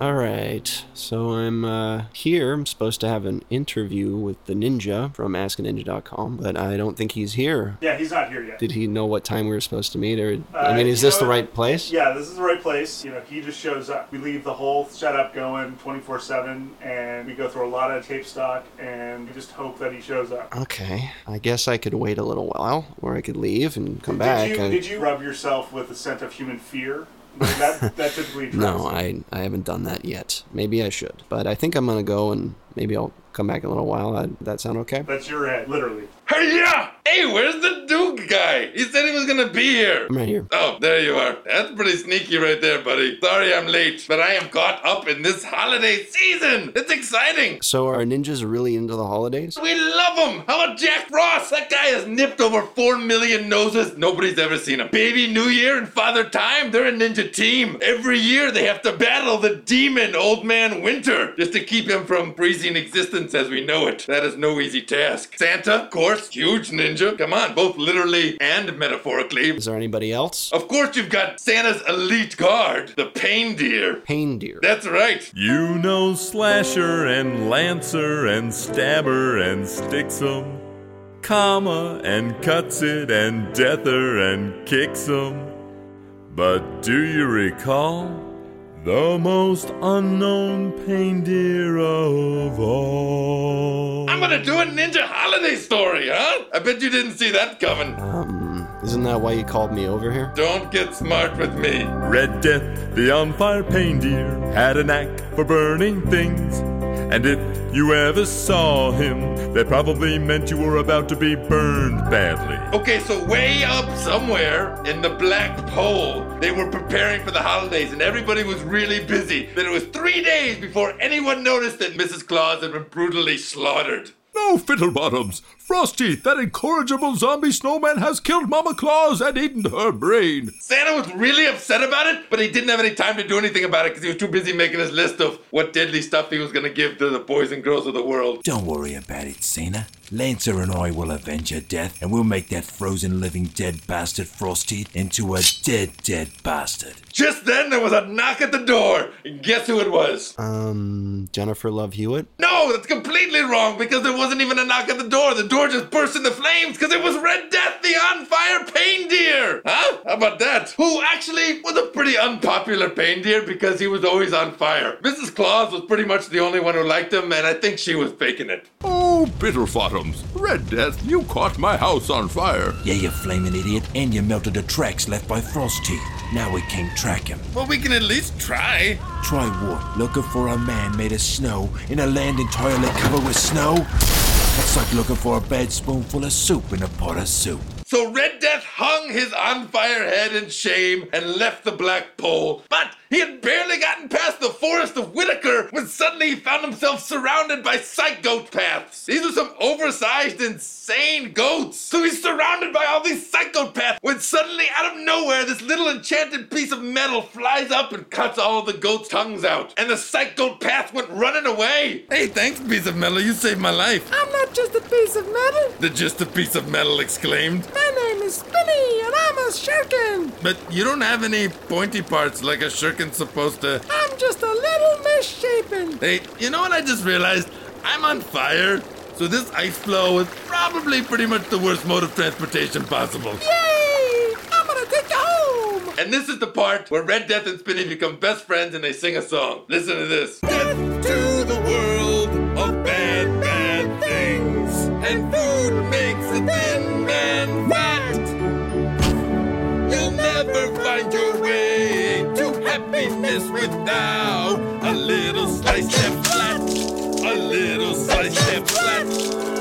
I'm uh, here. I'm supposed to have an interview with the ninja from AskANinja.com, but I don't think he's here. Yeah, he's not here yet. Did he know what time we were supposed to meet? Or Uh, I mean, is this the right place? Yeah, this is the right place. You know, he just shows up. We leave the whole setup going 24 7, and we go through a lot of tape stock, and we just hope that he shows up. Okay, I guess I could wait a little while, or I could leave and come Did back. you, and- did you rub yourself with the scent of human fear? That, that typically No, I I haven't done that yet. Maybe I should, but I think I'm gonna go and maybe I'll come back in a little while. Uh, that sound okay? That's your head, literally. Hey, yeah! Hey, where's the Duke guy? He said he was gonna be here. I'm right here. Oh, there you are. That's pretty sneaky right there, buddy. Sorry I'm late, but I am caught up in this holiday season. It's exciting. So are ninjas really into the holidays? We love them. How about Jack Frost? That guy has nipped over 4 million noses. Nobody's ever seen him. Baby New Year and Father Time, they're a ninja team. Every year they have to battle the demon, Old Man Winter, just to keep him from freezing existence as we know it. That is no easy task. Santa, of course, huge ninja. Come on, both literally and metaphorically. Is there anybody else? Of course, you've got Santa's elite guard, the Pain Deer. Pain deer. That's right. You know Slasher and Lancer and Stabber and sticks 'em, comma and cuts it and deather and kicks 'em. But do you recall the most unknown pain deer of all? I'm gonna do a ninja holiday story, huh? I bet you didn't see that coming. Um, isn't that why you called me over here? Don't get smart with me. Red Death, the on fire pain deer, had a knack for burning things. And if you ever saw him, that probably meant you were about to be burned badly. Okay, so way up somewhere in the Black Pole, they were preparing for the holidays and everybody was really busy. Then it was three days before anyone noticed that Mrs. Claus had been brutally slaughtered. No, Fiddlebottoms! Frosty, that incorrigible zombie snowman has killed Mama Claus and eaten her brain. Santa was really upset about it, but he didn't have any time to do anything about it because he was too busy making his list of what deadly stuff he was going to give to the boys and girls of the world. Don't worry about it, Santa. Lancer and I will avenge your death, and we'll make that frozen living dead bastard Frosty into a dead, dead bastard. Just then, there was a knock at the door, and guess who it was? Um, Jennifer Love Hewitt? No, that's completely wrong because there wasn't even a knock at the door. The door just burst into flames because it was Red Death, the on fire pain deer. Huh? How about that? Who actually was a pretty unpopular pain deer because he was always on fire. Mrs. Claus was pretty much the only one who liked him, and I think she was faking it. Oh, Bittlebottoms! Red Death, you caught my house on fire. Yeah, you flaming idiot, and you melted the tracks left by Frosty. Now we can't track him. Well, we can at least try. Try what? Looking for a man made of snow in a land entirely covered with snow? That's like looking for a bad spoonful of soup in a pot of soup. So Red Death hung his on fire head in shame and left the Black Pole. But he had barely gotten past the forest of Whitaker when suddenly he found himself surrounded by psychopaths. These are some oversized, insane goats. So he's surrounded by all these psychopaths when suddenly, out of nowhere, this little enchanted piece of metal flies up and cuts all the goats' tongues out. And the psychopaths went running away. Hey, thanks, piece of metal. You saved my life. I'm not just a piece of metal. The just a piece of metal exclaimed. My name is Spinny, and I'm a shuriken. But you don't have any pointy parts like a shuriken's supposed to. I'm just a little misshapen. Hey, you know what I just realized? I'm on fire. So this ice floe is probably pretty much the worst mode of transportation possible. Yay! I'm gonna take you home. And this is the part where Red Death and Spinny become best friends and they sing a song. Listen to this. Death to the world of bad, bad things. And food makes a thin man fat. You'll never find your way to happiness without a little slice flat. A little and flat.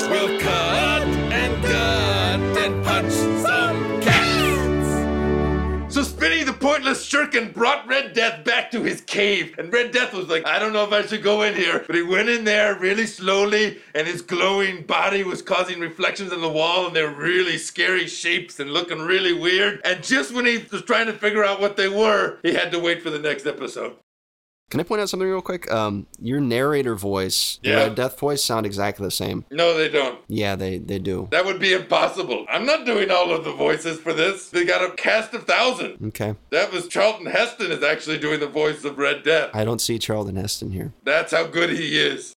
We'll cut and gut and punch some cats. So Spinny the Pointless Shuriken brought Red Death back to his cave. And Red Death was like, I don't know if I should go in here. But he went in there really slowly, and his glowing body was causing reflections on the wall, and they're really scary shapes and looking really weird. And just when he was trying to figure out what they were, he had to wait for the next episode. Can I point out something real quick? Um, your narrator voice, Yeah. Red Death voice, sound exactly the same. No, they don't. Yeah, they they do. That would be impossible. I'm not doing all of the voices for this. They got a cast of thousand. Okay. That was Charlton Heston is actually doing the voice of Red Death. I don't see Charlton Heston here. That's how good he is.